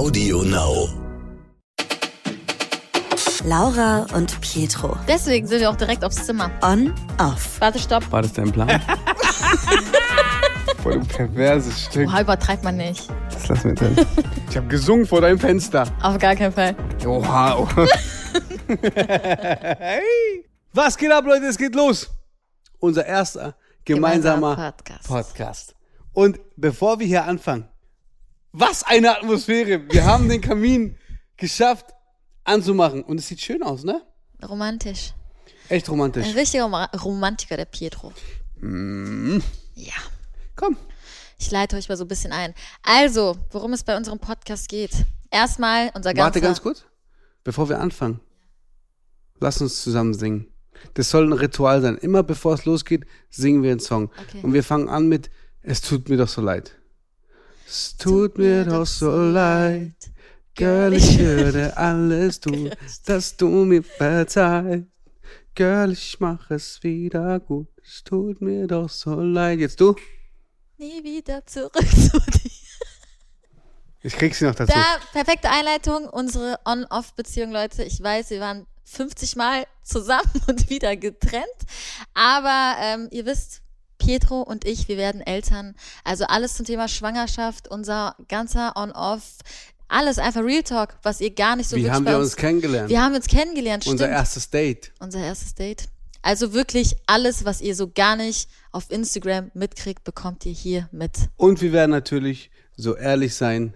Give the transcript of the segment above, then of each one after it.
Audio Now. Laura und Pietro. Deswegen sind wir auch direkt aufs Zimmer. On, off. Warte, stopp. War das dein Plan? Voll ein perverses Stück. Oha, übertreibt man nicht. Das lassen wir drin. Ich habe gesungen vor deinem Fenster. Auf gar keinen Fall. Oha. oh. hey. Was geht ab, Leute? Es geht los. Unser erster gemeinsamer Gemeinsamer Podcast. Podcast. Und bevor wir hier anfangen, was eine Atmosphäre. Wir haben den Kamin geschafft anzumachen. Und es sieht schön aus, ne? Romantisch. Echt Ein romantisch. richtiger Rom- Romantiker, der Pietro. Mm. Ja. Komm. Ich leite euch mal so ein bisschen ein. Also, worum es bei unserem Podcast geht. Erstmal unser ganzer... Warte ganz kurz. Bevor wir anfangen, lass uns zusammen singen. Das soll ein Ritual sein. Immer bevor es losgeht, singen wir einen Song. Okay. Und wir fangen an mit Es tut mir doch so leid. Es tut mir doch so leid. Girl, ich würde alles tun, dass du mir verzeihst. Girl, ich mach es wieder gut. Es tut mir doch so leid. Jetzt du? Nie wieder zurück zu dir. Ich krieg sie noch dazu. Da, perfekte Einleitung, unsere On-Off-Beziehung, Leute. Ich weiß, wir waren 50 Mal zusammen und wieder getrennt. Aber ähm, ihr wisst, Pietro und ich, wir werden Eltern. Also alles zum Thema Schwangerschaft, unser ganzer On-Off, alles einfach Real Talk, was ihr gar nicht so Wie haben wir uns kennengelernt? Wir haben uns kennengelernt, Unser stimmt. erstes Date. Unser erstes Date. Also wirklich alles, was ihr so gar nicht auf Instagram mitkriegt, bekommt ihr hier mit. Und wir werden natürlich so ehrlich sein,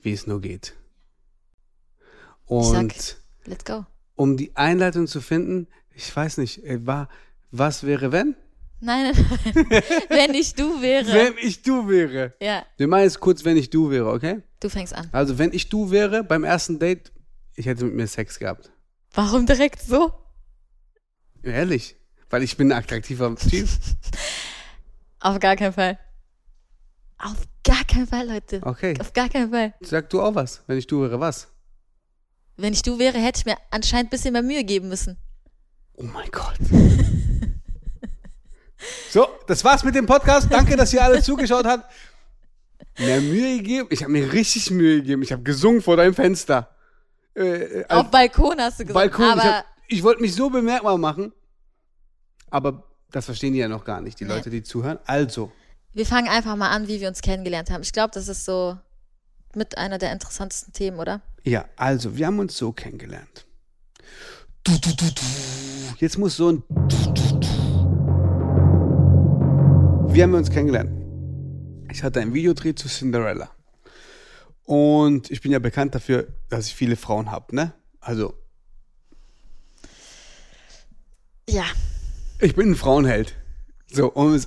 wie es nur geht. Und sag- Let's go. um die Einleitung zu finden, ich weiß nicht, äh, war, was wäre wenn? Nein, nein, nein. Wenn ich du wäre. Wenn ich du wäre. Ja, Wir machen jetzt kurz, wenn ich du wäre, okay? du fängst an. Also, wenn ich du wäre beim ersten Date, ich hätte mit mir Sex gehabt. Warum direkt so? Ehrlich. Weil ich bin ein attraktiver Typ. Auf gar keinen Fall. Auf gar keinen Fall, Leute. Okay. Auf gar keinen Fall. Sag du auch was. Wenn ich du wäre, was? Wenn ich du wäre, hätte ich mir anscheinend ein bisschen mehr Mühe geben müssen. Oh mein Gott. So, das war's mit dem Podcast. Danke, dass ihr alle zugeschaut habt. Mehr Mühe gegeben? Ich habe mir richtig Mühe gegeben. Ich habe gesungen vor deinem Fenster. Äh, äh, Auf Balkon hast du gesagt. Balkon. Aber ich hab- ich wollte mich so bemerkbar machen. Aber das verstehen die ja noch gar nicht, die Nee. Leute, die zuhören. Also, wir fangen einfach mal an, wie wir uns kennengelernt haben. Ich glaube, das ist so mit einer der interessantesten Themen, oder? ja, also, wir haben uns so kennengelernt. Du, du, du, du. Jetzt muss so ein. Wie haben wir uns kennengelernt? Ich hatte einen Videodreh zu Cinderella. Und ich bin ja bekannt dafür, dass ich viele Frauen habe, ne? Also, Ja. Ich bin ein Frauenheld. So, um es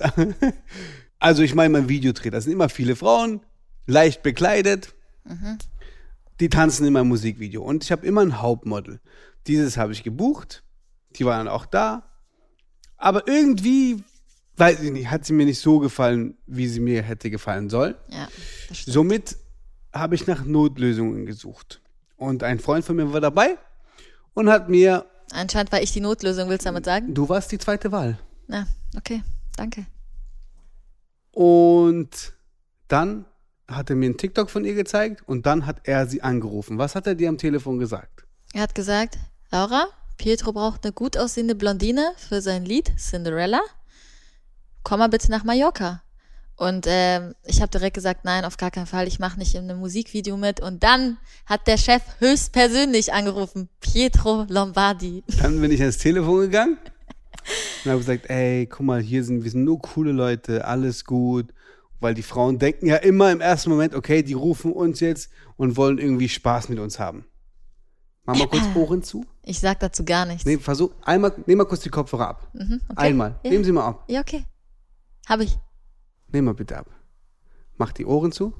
Also ich meine mein Videodreh, da sind immer viele Frauen, leicht bekleidet. Die tanzen in meinem Musikvideo. Und ich habe immer ein Hauptmodel. Dieses habe ich gebucht. Die waren auch da. Aber irgendwie, weiß ich nicht, hat sie mir nicht so gefallen, wie sie mir hätte gefallen sollen. Ja. Somit habe ich nach Notlösungen gesucht. Und ein Freund von mir war dabei und hat mir, Anscheinend war ich die Notlösung, willst du damit sagen? du warst die zweite Wahl. Ja, okay. Danke. Und dann hat er mir einen TikTok von ihr gezeigt und dann hat er sie angerufen. Was hat er dir am Telefon gesagt? Er hat gesagt, Laura, Pietro braucht eine gut aussehende Blondine für sein Lied Cinderella. Komm mal bitte nach Mallorca. Und ähm, ich habe direkt gesagt, nein, auf gar keinen Fall, ich mache nicht in einem Musikvideo mit. Und dann hat der Chef höchstpersönlich angerufen, Pietro Lombardi. Dann bin ich ans Telefon gegangen und habe gesagt, ey, guck mal, hier sind wir sind nur coole Leute, alles gut. Weil die Frauen denken ja immer im ersten Moment, okay, die rufen uns jetzt und wollen irgendwie Spaß mit uns haben. Mach mal kurz Ohren zu. Ich sag dazu gar nichts. Nee, versuch, einmal, nehm mal kurz die Kopfhörer ab. Mhm, okay. Einmal. Ja. Nehmen Sie mal ab. Ja, okay. Habe ich. Nehm mal bitte ab. Mach die Ohren zu.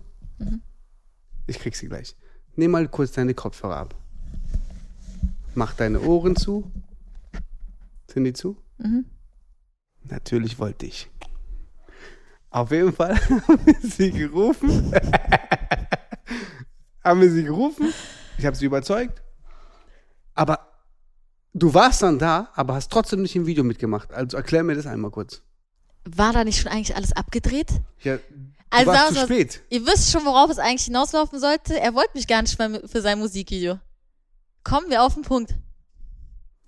Ich krieg sie gleich. Nimm mal kurz deine Kopfhörer ab. Mach deine Ohren zu. Sind die zu? Natürlich wollte ich. Auf jeden Fall haben wir sie gerufen. haben wir sie gerufen. Ich habe sie überzeugt. Aber du warst dann da, aber hast trotzdem nicht im Video mitgemacht. Also erklär mir das einmal kurz. War da nicht schon eigentlich alles abgedreht? Ja, Also warst zu spät. Ihr wisst schon, worauf es eigentlich hinauslaufen sollte. Er wollte mich gar nicht mehr für sein Musikvideo. Kommen wir auf den Punkt.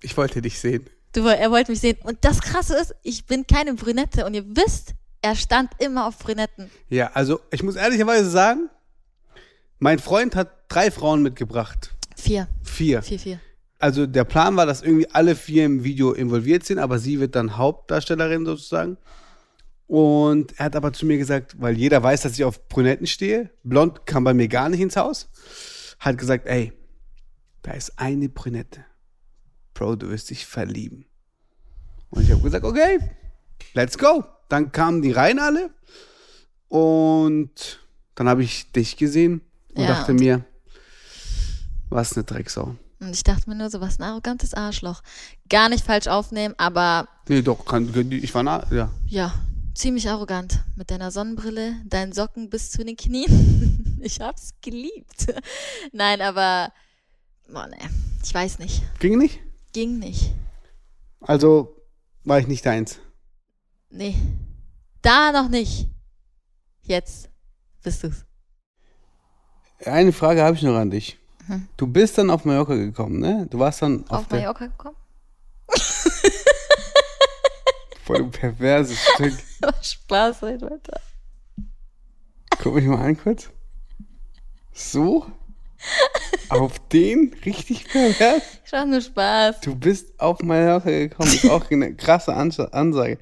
Ich wollte dich sehen. Du, er wollte mich sehen. Und das Krasse ist, ich bin keine Brünette. Und ihr wisst, er stand immer auf Brünetten. Ja, also ich muss ehrlicherweise sagen, mein Freund hat drei Frauen mitgebracht. Vier. Vier. Vier, vier. Also der Plan war, dass irgendwie alle vier im Video involviert sind, aber sie wird dann Hauptdarstellerin sozusagen. Und er hat aber zu mir gesagt, weil jeder weiß, dass ich auf Brünetten stehe, blond kam bei mir gar nicht ins Haus, hat gesagt, ey, da ist eine Brünette. Bro, du wirst dich verlieben. Und ich habe gesagt, okay, let's go. Dann kamen die rein alle und dann habe ich dich gesehen und Ja, dachte und- mir, was eine Drecksau. Und ich dachte mir nur so, was ein arrogantes Arschloch. Gar nicht falsch aufnehmen, aber Nee, doch, kann, ich war nah, ja. ja, ziemlich arrogant. Mit deiner Sonnenbrille, deinen Socken bis zu den Knien. ich hab's geliebt. Nein, aber, boah, ne, ich weiß nicht. Ging nicht? Ging nicht. Also war ich nicht deins. Nee. Da noch nicht. Jetzt bist du's. Eine Frage habe ich noch an dich. Mhm. Du bist dann auf Mallorca gekommen, ne? Du warst dann auf, Auf Mallorca gekommen? Voll du perverses Stück. Spaß, red weiter. Guck mich mal an kurz. So? auf den? Richtig pervers? Ich mach nur Spaß. Du bist auf Mallorca gekommen. Ist auch eine krasse Ans- Ansage.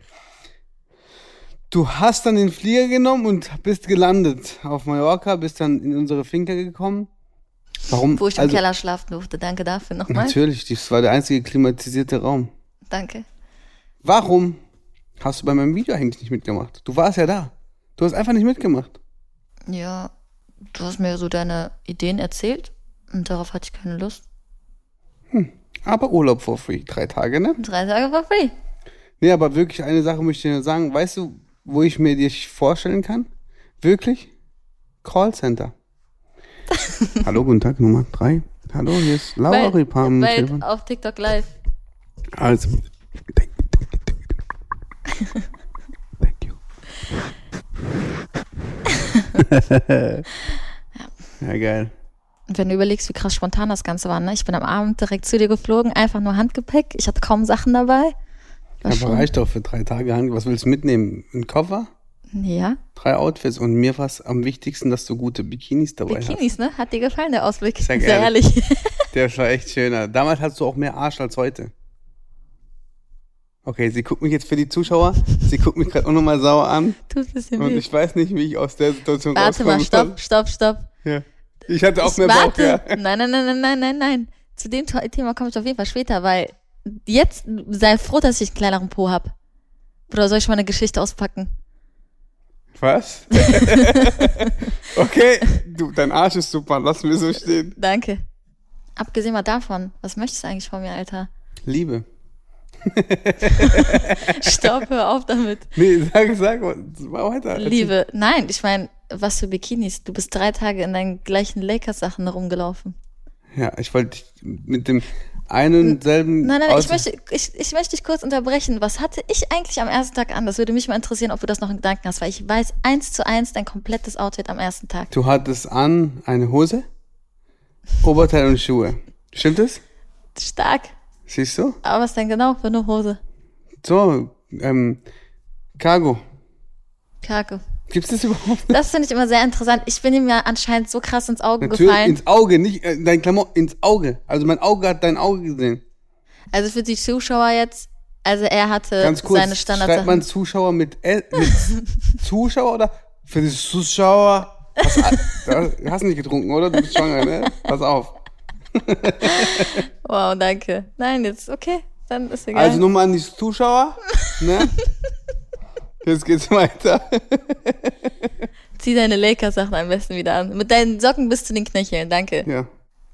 Du hast dann den Flieger genommen und bist gelandet auf Mallorca, bist dann in unsere Finca gekommen. Warum? Wo ich im Also- Keller schlafen durfte. Danke dafür nochmal. Natürlich, das war der einzige klimatisierte Raum. Danke. Warum hast du bei meinem Video eigentlich nicht mitgemacht? Du warst ja da. Du hast einfach nicht mitgemacht. Ja, du hast mir so deine Ideen erzählt und darauf hatte ich keine Lust. Aber Urlaub for free, drei Tage, ne? Drei Tage for free. Nee, aber wirklich eine Sache möchte ich dir sagen. Weißt du, wo ich mir dich vorstellen kann? Wirklich? Callcenter. Hallo, guten Tag, Nummer drei. Hallo, hier ist Laura Ripam auf TikTok live. Also, thank, thank, you. ja, geil. Und wenn du überlegst, wie krass spontan das Ganze war, ne? Ich bin am Abend direkt zu dir geflogen, einfach nur Handgepäck. Ich hatte kaum Sachen dabei. War Aber reicht doch für drei Tage. Hand- Was willst du mitnehmen? Ein Koffer? ja, Drei Outfits und mir war es am wichtigsten, dass du gute Bikinis dabei hast. Bikinis, ne? Hat dir gefallen, der Ausblick? Sag Sehr ehrlich. ehrlich. Der war echt schöner. Damals hattest du auch mehr Arsch als heute. Okay, sie guckt mich jetzt für die Zuschauer. Sie guckt mich gerade auch nochmal sauer an. Tut ein bisschen Und ich weiß nicht, wie ich aus der Situation Warte mal, stopp, stopp, stopp. Ja. Ich hatte auch Ich mehr Bauch, warte. ja. Nein, nein, nein, nein, nein, nein, nein. Zu dem Thema komme ich auf jeden Fall später, weil jetzt sei froh, dass ich einen kleineren Po hab. Oder soll ich mal eine Geschichte auspacken? Was? okay, du, dein Arsch ist super. Lass mir so stehen. Danke. Abgesehen mal davon, was möchtest du eigentlich von mir, Alter? Liebe. Stopp, hör auf damit. Nee, sag, sag, mach weiter. Liebe, nein, ich meine, was für Bikinis. Du bist drei Tage in deinen gleichen Lakers-Sachen rumgelaufen. Ja, ich wollte mit dem einen selben. Nein, nein, ich Aus- möchte, ich, ich möchte dich kurz unterbrechen. Was hatte ich eigentlich am ersten Tag an? Das würde mich mal interessieren, ob du das noch in Gedanken hast, weil ich weiß eins zu eins dein komplettes Outfit am ersten Tag. Du hattest an eine Hose, Oberteil und Schuhe. Stimmt es? Stark. Siehst du? Aber was denn genau für eine Hose? So, ähm, Cargo. Kake. Gibt's das überhaupt? Das finde ich immer sehr interessant. Ich bin ihm ja anscheinend so krass ins Auge Natürlich gefallen. ins Auge, nicht äh, dein Klamotten, ins Auge. Also mein Auge hat dein Auge gesehen. Also für die Zuschauer jetzt, also er hatte Ganz kurz, seine schreibt man. Zuschauer mit, L, mit Zuschauer oder für die Zuschauer? Hast du nicht getrunken, oder? Du bist schwanger, ne? Pass auf. Wow, danke. Nein, jetzt, okay, dann ist egal. Also nochmal an die Zuschauer, ne? Jetzt geht's weiter. Zieh deine Lakers-Sachen am besten wieder an. Mit deinen Socken bis zu den Knöcheln, danke. Ja.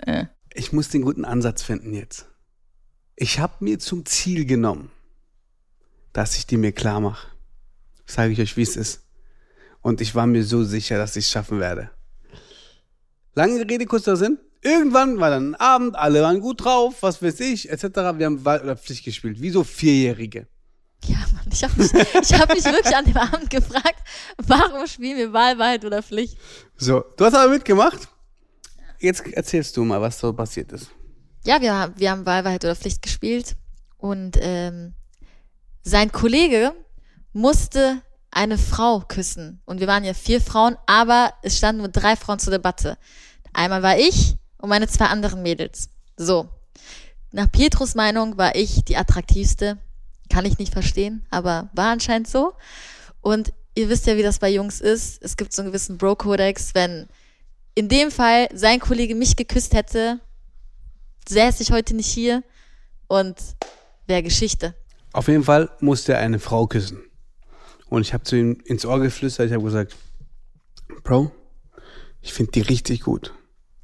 Ja. Ich muss den guten Ansatz finden jetzt. Ich habe mir zum Ziel genommen, dass ich die mir klar mache. Sage ich euch, wie es ist. Und ich war mir so sicher, dass ich es schaffen werde. Lange Rede, kurzer Sinn. Irgendwann war dann ein Abend, alle waren gut drauf, was weiß ich, etc. Wir haben Wahl oder Pflicht gespielt, wie so Vierjährige. Ja, Mann. Ich habe mich, ich hab mich wirklich an dem Abend gefragt, warum spielen wir Wahl, Wahrheit oder Pflicht? So, du hast aber mitgemacht. Jetzt erzählst du mal, was so passiert ist. Ja, wir, haben- wir haben Wahl, Wahrheit oder Pflicht gespielt und ähm, sein Kollege musste eine Frau küssen. Und wir waren ja vier Frauen, aber es standen nur drei Frauen zur Debatte. Einmal war ich und meine zwei anderen Mädels. So. Nach Pietros Meinung war ich die attraktivste. Kann ich nicht verstehen, aber war anscheinend so. Und ihr wisst ja, wie das bei Jungs ist. Es gibt so einen gewissen Bro-Kodex. Wenn in dem Fall sein Kollege mich geküsst hätte, säße ich heute nicht hier und wäre Geschichte. Auf jeden Fall musste er eine Frau küssen. Und ich habe zu ihm ins Ohr geflüstert, ich habe gesagt, Bro, ich finde die richtig gut.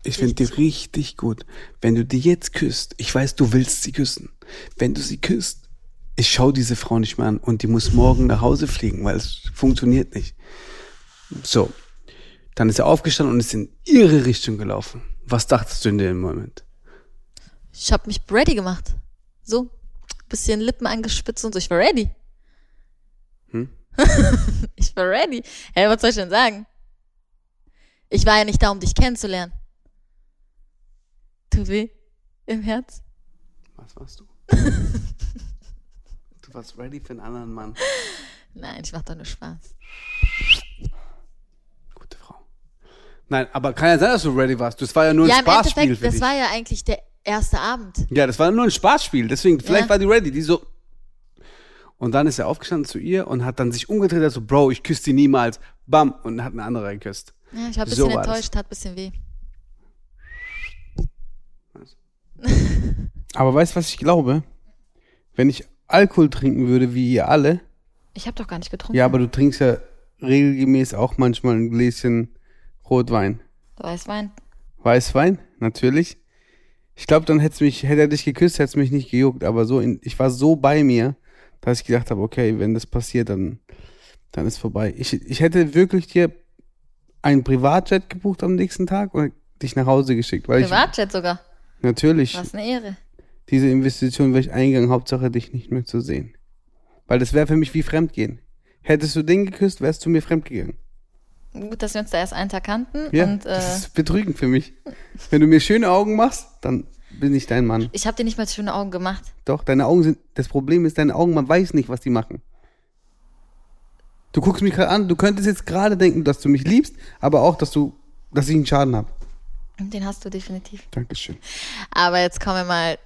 Ich finde die richtig gut. Wenn du die jetzt küsst, ich weiß, du willst sie küssen. Wenn du sie küsst, ich schau diese Frau nicht mehr an und die muss morgen nach Hause fliegen, weil es funktioniert nicht. So. Dann ist er aufgestanden und ist in ihre Richtung gelaufen. Was dachtest du in dem Moment? Ich habe mich ready gemacht. So, bisschen Lippen angespitzt und so. Ich war ready. Hm? ich war ready. Hey, was soll ich denn sagen? Ich war ja nicht da, um dich kennenzulernen. Tut weh im Herz. Was warst du? du warst ready für einen anderen Mann. Nein, ich mach doch nur Spaß. Gute Frau. Nein, aber kann ja sein, dass du ready warst. Das war ja nur ein ja, im Spaßspiel Endeffekt, für das dich. war ja eigentlich der erste Abend. ja, das war nur ein Spaßspiel. Deswegen, vielleicht Ja. war die ready. Die so. Und dann ist er aufgestanden zu ihr und hat dann sich umgedreht, so, Bro, ich küsse die niemals. Bam. Und hat eine andere geküsst. Ja, ich war ein So bisschen das. enttäuscht, hat ein bisschen weh. Aber weißt du, was ich glaube? Wenn ich Alkohol trinken würde, wie ihr alle, Ich habe doch gar nicht getrunken. ja, aber du trinkst ja regelgemäß auch manchmal ein Gläschen Rotwein. Weißwein. Weißwein, natürlich. Ich glaube, dann hätte mich, hätte er dich geküsst, hätte es mich nicht gejuckt. Aber so, in, ich war so bei mir, dass ich gedacht habe, okay, wenn das passiert, dann, dann ist vorbei. Ich, ich hätte wirklich dir einen Privatjet gebucht am nächsten Tag und dich nach Hause geschickt, weil Privatjet sogar. Ich natürlich Was eine Ehre. diese Investition wäre ich eingegangen, Hauptsache dich nicht mehr zu sehen. Weil das wäre für mich wie Fremdgehen. Hättest du den geküsst, wärst du mir fremdgegangen. Gut, dass wir uns da erst einen Tag kannten. Ja, und äh, das ist betrügend für mich. Wenn du mir schöne Augen machst, dann bin ich dein Mann. ich habe dir nicht mal schöne Augen gemacht. Doch, deine Augen sind, das Problem ist, deine Augen, man weiß nicht, was die machen. Du guckst mich gerade an, du könntest jetzt gerade denken, dass du mich liebst, aber auch, dass du, dass ich einen Schaden habe. Den hast du definitiv. Dankeschön. Aber jetzt kommen wir mal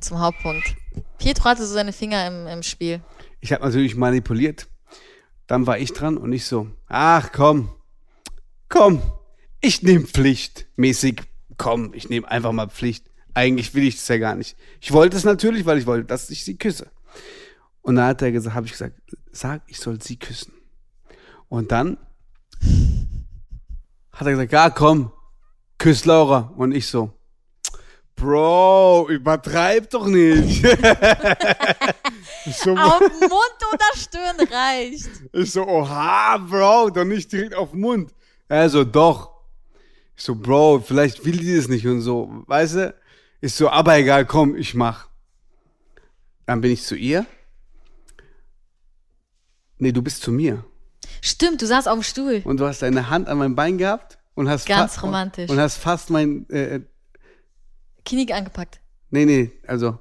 zum Hauptpunkt. Pietro hatte so seine Finger im, im Spiel. Ich habe natürlich manipuliert. Dann war ich dran und ich so, ach komm, komm, ich nehme Pflicht. Mäßig, komm, ich nehme einfach mal Pflicht. Eigentlich will ich das ja gar nicht. Ich wollte es natürlich, weil ich wollte, dass ich sie küsse. Und dann hat er gesagt, habe ich gesagt, sag, ich soll sie küssen. Und dann hat er gesagt, ja komm, küss Laura. Und ich so, Bro, übertreib doch nicht. ich so, Auf Mund oder Stirn reicht. ich so, oha, Bro, doch nicht direkt auf Mund. Er so, doch. Ich so, Bro, vielleicht will die das nicht und so, weißt du? Ich so, aber egal, komm, ich mach. Dann bin ich zu ihr. Nee, du bist zu mir. Stimmt, du saßt auf dem Stuhl. Und du hast deine Hand an meinem Bein gehabt und hast Ganz romantisch. Und hast fast mein, äh, Knie angepackt. nee, nee, also,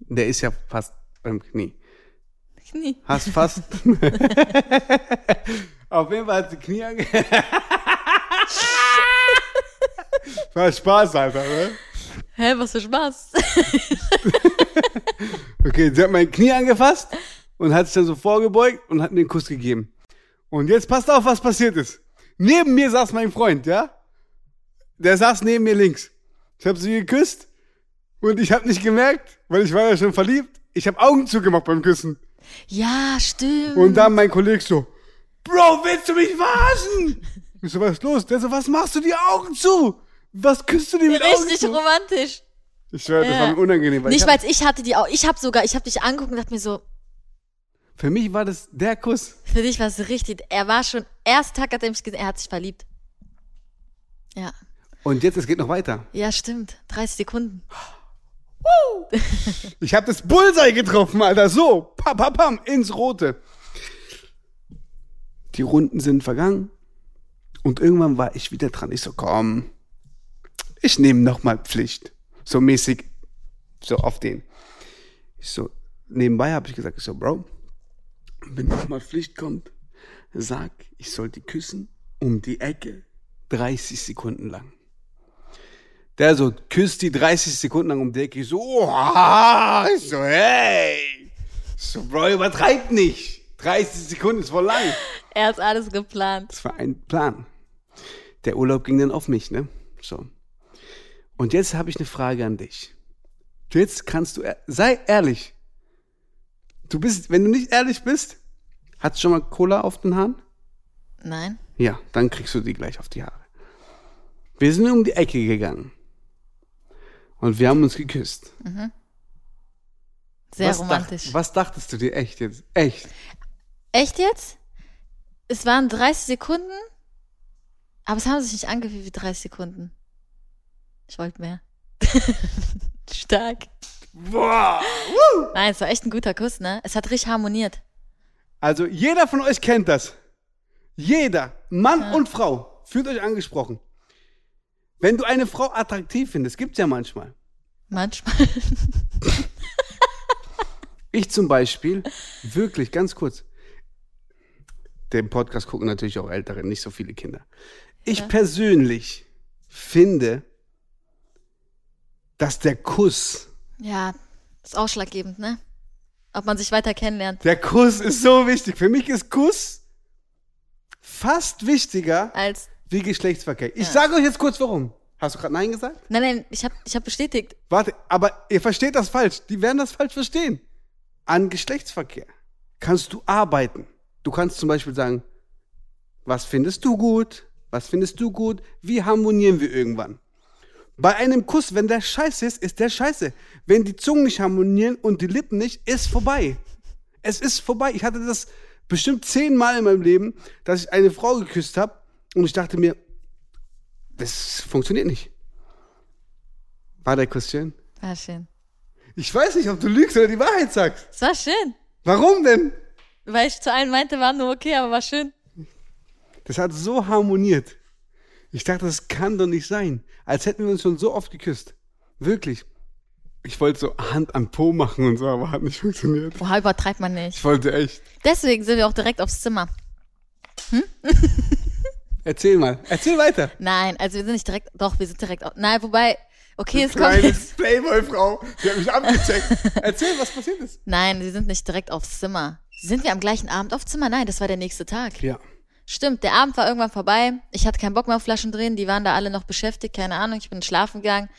der ist ja fast beim Knie. Knie. Hast fast. Auf jeden Fall hat sie Knie ange. War Spaß, Alter, ne? Hä, was für Spaß. Okay, sie hat mein Knie angefasst und hat sich dann so vorgebeugt und hat mir einen Kuss gegeben. Und jetzt passt auf, was passiert ist. Neben mir saß mein Freund, ja? Der saß neben mir links. Ich habe sie geküsst und ich habe nicht gemerkt, weil ich war ja schon verliebt. Ich habe Augen zugemacht beim Küssen. Ja, stimmt. Und dann mein Kollege so, Bro, willst du mich verarschen? Ich so, was ist los? Der so, was machst du die Augen zu? Was küsst du dir mit Augen Richtig zu? romantisch. Ich schwöre, das Ja. war mir unangenehm. Weil Nicht, ich weil ich hatte die auch. Ich habe sogar, ich habe dich angeguckt und dachte mir so, für mich war das der Kuss. für dich war es richtig. Er war schon, ersten Tag hat er mich gesehen, er hat sich verliebt. Ja. Und jetzt, es geht noch weiter. Ja, stimmt. 30 Sekunden. Ich habe das Bullseye getroffen, Alter. So, pam, pam, pam, ins Rote. Die Runden sind vergangen. Und irgendwann war ich wieder dran. Ich so, komm, ich nehme noch mal Pflicht. So mäßig, so auf den. Ich so, nebenbei habe ich gesagt, ich so, Bro, wenn noch mal Pflicht kommt, sag, ich soll die küssen um die Ecke 30 Sekunden lang. Der so küsst die 30 Sekunden lang um die Ecke. Ich so, oh, ich so, hey. Ich so, Bro, übertreib nicht. 30 Sekunden ist voll lang. Er hat alles geplant. Das war ein Plan. Der Urlaub ging dann auf mich, ne? So. Und jetzt habe ich eine Frage an dich. Jetzt kannst du, sei ehrlich. Du bist, wenn du nicht ehrlich bist, hast du schon mal Cola auf den Haaren? Nein. Ja, dann kriegst du die gleich auf die Haare. Wir sind um die Ecke gegangen. Und wir haben uns geküsst. Sehr was romantisch. Dacht, was dachtest du dir echt jetzt? Echt? Echt jetzt? Es waren 30 Sekunden, aber es haben sich nicht angefühlt wie 30 Sekunden. Ich wollte mehr. Stark. Boah. Nein, es war echt ein guter Kuss, ne? Es hat richtig harmoniert. Also jeder von euch kennt das. Jeder, Mann und Frau, fühlt euch angesprochen. Wenn du eine Frau attraktiv findest, gibt's ja manchmal. Manchmal. Ich zum Beispiel, wirklich, ganz kurz. Den Podcast gucken natürlich auch Ältere, nicht so viele Kinder. Ich persönlich finde, dass der Kuss, Ja, ist ausschlaggebend, ne? Ob man sich weiter kennenlernt. der Kuss ist so wichtig. Für mich ist Kuss fast wichtiger Als. wie Geschlechtsverkehr. Ich sage euch jetzt kurz warum. Hast du gerade Nein gesagt? Nein, nein, ich habe ich hab bestätigt. Warte, aber ihr versteht das falsch. Die werden das falsch verstehen. An Geschlechtsverkehr kannst du arbeiten. Du kannst zum Beispiel sagen, was findest du gut? Was findest du gut? Wie harmonieren wir irgendwann? Bei einem Kuss, wenn der scheiße ist, ist der scheiße. Wenn die Zungen nicht harmonieren und die Lippen nicht, ist vorbei. Es ist vorbei. Ich hatte das bestimmt zehnmal in meinem Leben, dass ich eine Frau geküsst habe und ich dachte mir, das funktioniert nicht. War der Kuss schön? War schön. Ich weiß nicht, ob du lügst oder die Wahrheit sagst. Es war schön. Warum denn? Weil ich zu allen meinte, war nur okay, aber war schön. Das hat so harmoniert. Ich dachte, das kann doch nicht sein. Als hätten wir uns schon so oft geküsst. Wirklich. Ich wollte so Hand am Po machen und so, aber hat nicht funktioniert. Boah, übertreibt man nicht. Ich wollte echt. Deswegen sind wir auch direkt aufs Zimmer. Erzähl mal. Erzähl weiter. Nein, also wir sind nicht direkt, doch, wir sind direkt auf, nein, wobei, okay, es kommt jetzt. Playboy-Frau. Die hat mich abgecheckt. Erzähl, was passiert ist. Nein, wir sind nicht direkt aufs Zimmer. Sind wir am gleichen Abend aufs Zimmer? Nein, das war der nächste Tag. Ja. Stimmt, der Abend war irgendwann vorbei. Ich hatte keinen Bock mehr auf Flaschen drehen, die waren da alle noch beschäftigt, keine Ahnung, ich bin schlafen gegangen.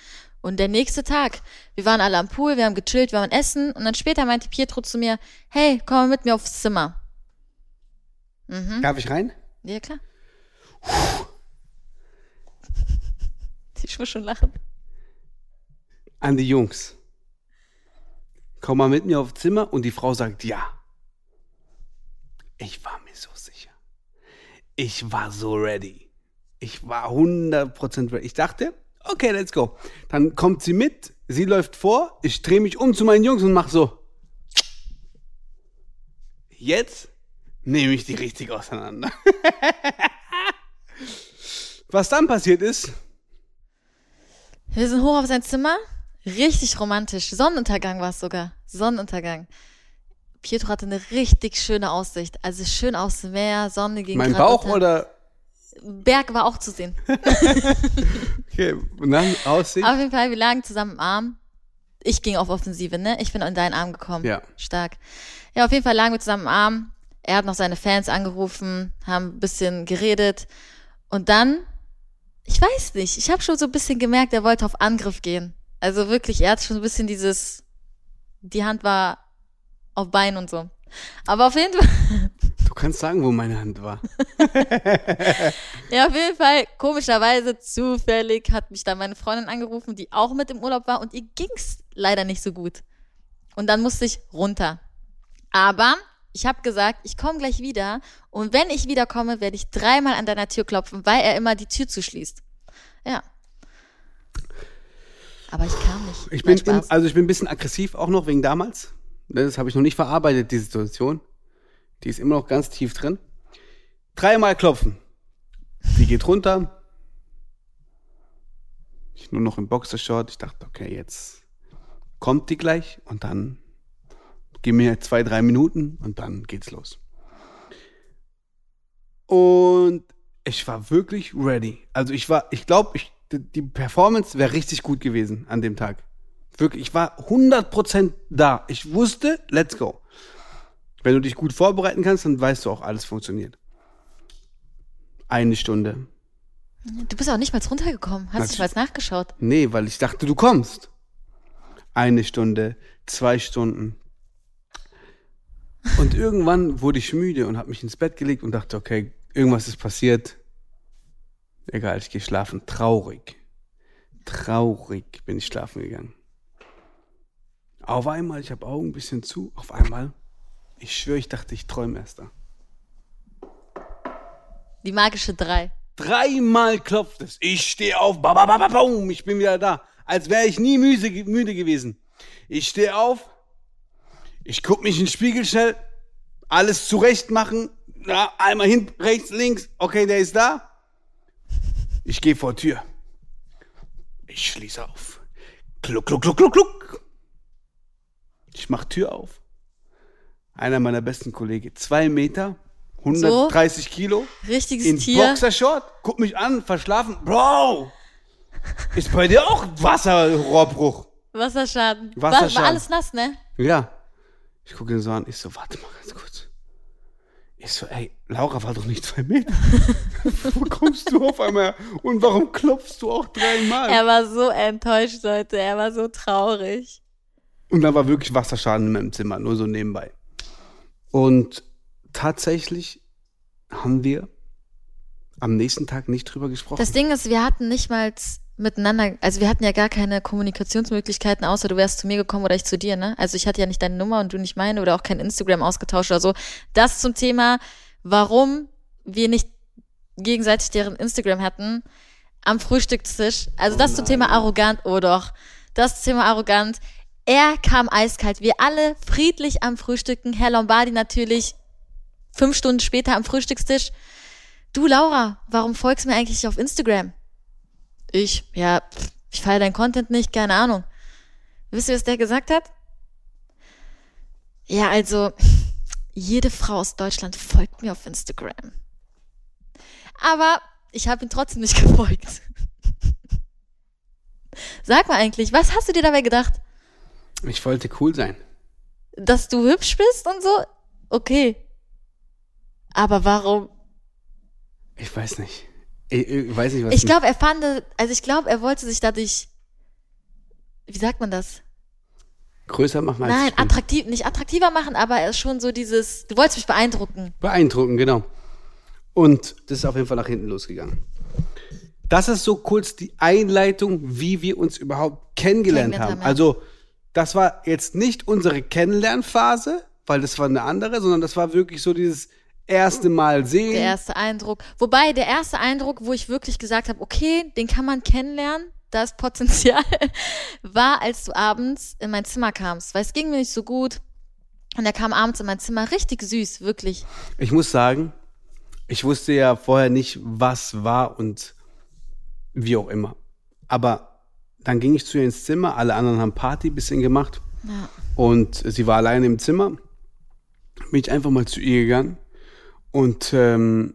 Und der nächste Tag, wir waren alle am Pool, wir haben gechillt, wir waren essen und dann später meinte Pietro zu mir, hey, komm mal mit mir aufs Zimmer. Darf ich rein? Ja, klar. Ich muss schon lachen. An die Jungs. Komm mal mit mir aufs Zimmer und die Frau sagt ja. Ich war mir so sicher. Ich war so ready. Ich war 100% ready. Ich dachte, okay, let's go. Dann kommt sie mit, sie läuft vor, ich drehe mich um zu meinen Jungs und mach so. Jetzt nehme ich die richtig auseinander. Was dann passiert ist, Wir sind hoch auf sein Zimmer. Richtig romantisch. Sonnenuntergang war es sogar. Sonnenuntergang. Pietro hatte eine richtig schöne Aussicht. Also schön aufs Meer, Sonne ging mein Bauch oder Berg war auch zu sehen. Okay, und dann Aussicht. Auf jeden Fall, wir lagen zusammen im Arm. Ich ging auf Offensive, ne? Ich bin in deinen Arm gekommen. Ja. Stark. Ja, auf jeden Fall lagen wir zusammen im Arm. Er hat noch seine Fans angerufen, haben ein bisschen geredet. Und dann, ich weiß nicht, ich habe schon so ein bisschen gemerkt, er wollte auf Angriff gehen. Also wirklich, er hat schon ein bisschen dieses, die Hand war auf Bein und so. Aber auf jeden Fall, Du kannst sagen, wo meine Hand war. ja, auf jeden Fall, komischerweise, zufällig hat mich dann meine Freundin angerufen, die auch mit im Urlaub war und ihr ging's leider nicht so gut. Und dann musste ich runter. Aber ich habe gesagt, ich komme gleich wieder und wenn ich wiederkomme, werde ich dreimal an deiner Tür klopfen, weil er immer die Tür zuschließt. Ja. Aber ich kam nicht. Ich bin, im, also ich bin ein bisschen aggressiv auch noch wegen damals. Das habe ich noch nicht verarbeitet, die Situation. Die ist immer noch ganz tief drin. Dreimal klopfen. Die geht runter. Ich nur noch im Boxershort. Ich dachte, okay, jetzt kommt die gleich und dann gib mir zwei, drei Minuten und dann geht's los. Und ich war wirklich ready. Also ich war, ich glaube, die Performance wäre richtig gut gewesen an dem Tag. Wirklich, ich war 100% da. Ich wusste, let's go. Wenn du dich gut vorbereiten kannst, dann weißt du auch, alles funktioniert. Eine Stunde. Du bist auch nicht mal runtergekommen. Hast du mal nachgeschaut? Nee, weil ich dachte, du kommst. Eine Stunde, zwei Stunden. Und irgendwann wurde ich müde und habe mich ins Bett gelegt und dachte, okay, irgendwas ist passiert. Egal, ich gehe schlafen. Traurig. Traurig bin ich schlafen gegangen. Auf einmal, ich habe Augen ein bisschen zu, auf einmal, ich schwöre, ich dachte, ich träume erst da. Die magische drei. Dreimal klopft es. Ich stehe auf. Ba, ba, ba, ba, boom, ich bin wieder da. Als wäre ich nie müde, müde gewesen. Ich stehe auf. Ich guck mich in den Spiegel schnell. Alles zurecht machen. Ja, einmal hin, rechts, links. Okay, der ist da. Ich gehe vor Tür. Ich schließe auf. Kluck, kluck, kluck, kluck, kluck. Ich mach Tür auf. Einer meiner besten Kollegen. Zwei Meter, 130 Kilo Richtiges in Tier. Boxershort, guck mich an, verschlafen. Bro! Ist bei dir auch Wasserrohrbruch? Wasserschaden. Wasserschaden. War, war alles nass, ne? Ja. Ich gucke ihn so an, ich so, warte mal ganz kurz. Ich so, ey, Laura war doch nicht zwei Meter. Wo kommst du auf einmal her? Und warum klopfst du auch dreimal? Er war so enttäuscht, Leute. Er war so traurig. Und da war wirklich Wasserschaden in meinem Zimmer, nur so nebenbei. Und tatsächlich haben wir am nächsten Tag nicht drüber gesprochen. Das Ding ist, wir hatten nicht mal miteinander, also wir hatten ja gar keine Kommunikationsmöglichkeiten, außer du wärst zu mir gekommen oder ich zu dir, ne? Also ich hatte ja nicht deine Nummer und du nicht meine oder auch kein Instagram ausgetauscht oder so. Das zum Thema, warum wir nicht gegenseitig deren Instagram hatten am Frühstückstisch. Also Oh das zum Thema arrogant, oh doch. Das Thema arrogant. Er kam eiskalt. Wir alle friedlich am Frühstücken. Herr Lombardi natürlich fünf Stunden später am Frühstückstisch. Du, Laura, warum folgst du mir eigentlich auf Instagram? Ich, ja, ich feiere deinen Content nicht, keine Ahnung. Wisst ihr, was der gesagt hat? Ja, also, jede Frau aus Deutschland folgt mir auf Instagram. Aber ich habe ihn trotzdem nicht gefolgt. Sag mal eigentlich, was hast du dir dabei gedacht? Ich wollte cool sein. Dass du hübsch bist und so? Okay. Aber warum? Ich weiß nicht. Ich, ich weiß nicht, was Ich glaube, er fand, also ich glaube, er wollte sich dadurch, wie sagt man das? größer machen als Nein, attraktiv, nicht attraktiver machen, aber er ist schon so dieses, du wolltest mich beeindrucken. Beeindruckend, genau. Und das ist auf jeden Fall nach hinten losgegangen. Das ist so kurz die Einleitung, wie wir uns überhaupt kennengelernt Kennengelernt haben. haben, ja. Also, das war jetzt nicht unsere Kennenlernphase, weil das war eine andere, sondern das war wirklich so dieses erste Mal sehen. Der erste Eindruck. Wobei, der erste Eindruck, wo ich wirklich gesagt habe, okay, den kann man kennenlernen, da ist Potenzial, war, als du abends in mein Zimmer kamst. Weil es ging mir nicht so gut. Und er kam abends in mein Zimmer richtig süß, wirklich. Ich muss sagen, ich wusste ja vorher nicht, was war und wie auch immer. Aber dann ging ich zu ihr ins Zimmer, alle anderen haben Party ein bisschen gemacht Ja. und sie war alleine im Zimmer. Bin ich einfach mal zu ihr gegangen und ähm,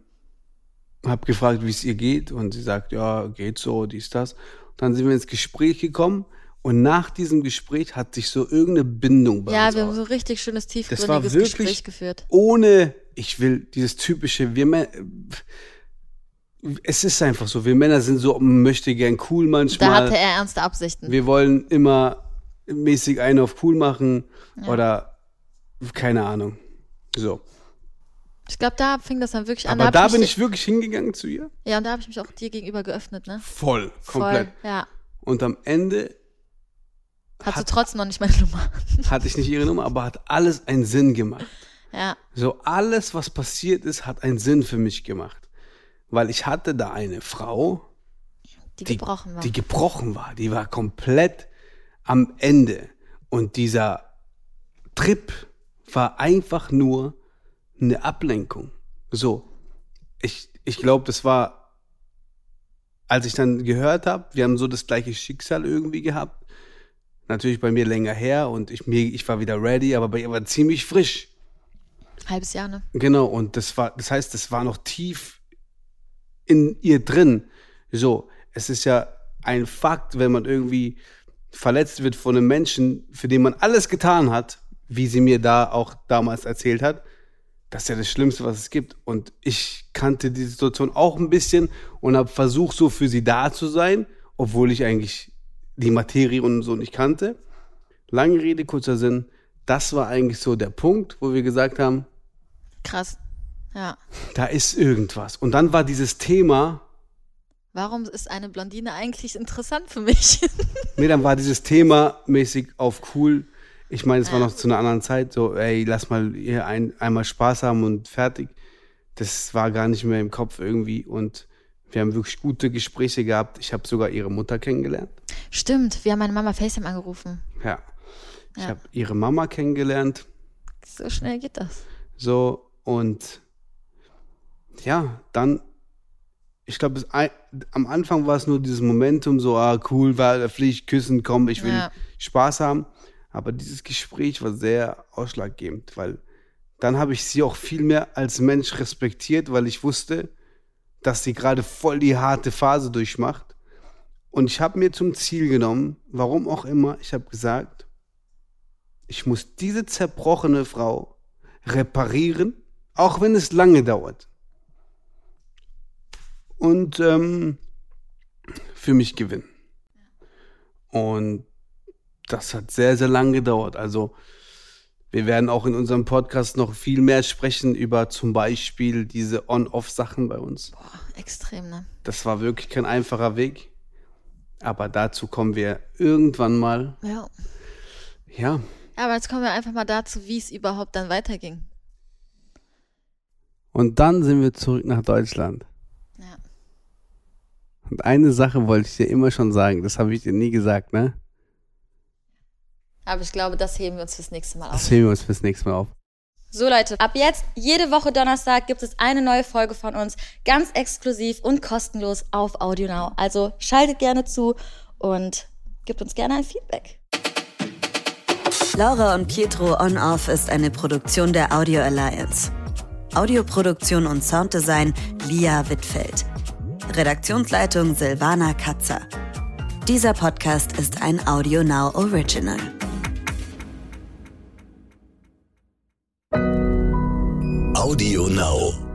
habe gefragt, wie es ihr geht und sie sagt, ja, geht so, dies, das. dann sind wir ins Gespräch gekommen und nach diesem Gespräch hat sich so irgendeine Bindung bei Ja, uns wir haben so richtig schönes, Das war tiefgründiges wirklich Gespräch geführt. ohne, ich will dieses typische, wir es ist einfach so, wir Männer sind so, möchte gern cool Da manchmal. hatte er ernste Absichten. wir wollen immer mäßig einen auf cool machen oder keine Ahnung. So. Ich glaube, da fing das dann wirklich an. Aber da mich- bin ich wirklich hingegangen zu ihr. Ja, und da habe ich mich auch dir gegenüber geöffnet, ne? Voll, komplett. Voll, ja. Und am Ende Hast Hat- du trotzdem noch nicht meine Nummer. hatte ich nicht ihre Nummer, aber hat alles einen Sinn gemacht. Ja. So alles, was passiert ist, hat einen Sinn für mich gemacht. Weil ich hatte da eine Frau, Die gebrochen war. Die gebrochen war. Die war komplett am Ende. Und dieser Trip war einfach nur eine Ablenkung. So. Ich, ich glaube, das war, als ich dann gehört habe, wir haben so das gleiche Schicksal irgendwie gehabt. Natürlich bei mir länger her und ich, mir, ich war wieder ready, aber bei ihr war ziemlich frisch. Halbes Jahr, ne? Genau, und das war, das heißt, das war noch tief in ihr drin. So, es ist ja ein Fakt, wenn man irgendwie verletzt wird von einem Menschen, für den man alles getan hat, wie sie mir da auch damals erzählt hat, das ist ja das Schlimmste, was es gibt. Und ich kannte die Situation auch ein bisschen und habe versucht, so für sie da zu sein, obwohl ich eigentlich die Materie und so nicht kannte. Lange Rede, kurzer Sinn. Das war eigentlich so der Punkt, wo wir gesagt haben, Krass. Ja. da ist irgendwas. Und dann war dieses Thema, Warum ist eine Blondine eigentlich interessant für mich? nee, dann war dieses Thema mäßig auf cool. Ich meine, es war Ja. noch zu einer anderen Zeit, so, ey, lass mal hier ein, einmal Spaß haben und fertig. Das war gar nicht mehr im Kopf irgendwie und wir haben wirklich gute Gespräche gehabt. Ich habe sogar ihre Mutter kennengelernt. Stimmt, wir haben meine Mama FaceTime angerufen. Ja. Ich Ja. habe ihre Mama kennengelernt. So schnell geht das. So, und ja, dann, ich glaube, am Anfang war es nur dieses Momentum, so, ah, cool, fliege ich küssen, komm, ich will Ja. Spaß haben. Aber dieses Gespräch war sehr ausschlaggebend, weil dann habe ich sie auch viel mehr als Mensch respektiert, weil ich wusste, dass sie gerade voll die harte Phase durchmacht. Und ich habe mir zum Ziel genommen, warum auch immer, ich habe gesagt, ich muss diese zerbrochene Frau reparieren, auch wenn es lange dauert. Und ähm, für mich gewinnen. Und das hat sehr, sehr lange gedauert. Also wir werden auch in unserem Podcast noch viel mehr sprechen über zum Beispiel diese On-Off-Sachen bei uns. Boah, extrem, ne? Das war wirklich kein einfacher Weg. Aber dazu kommen wir irgendwann mal. Ja. Ja, Aber jetzt kommen wir einfach mal dazu, wie es überhaupt dann weiterging. Und dann sind wir zurück nach Deutschland. Und eine Sache wollte ich dir immer schon sagen, das habe ich dir nie gesagt, ne? Aber ich glaube, das heben wir uns fürs nächste Mal auf. Das heben wir uns fürs nächste Mal auf. So Leute, ab jetzt, jede Woche Donnerstag gibt es eine neue Folge von uns, ganz exklusiv und kostenlos auf AudioNow. Also schaltet gerne zu und gebt uns gerne ein Feedback. Laura und Pietro On Off ist eine Produktion der Audio Alliance. Audioproduktion und Sounddesign Lia Wittfeld. Redaktionsleitung Silvana Katzer. Dieser Podcast ist ein Audio Now Original. Audio Now.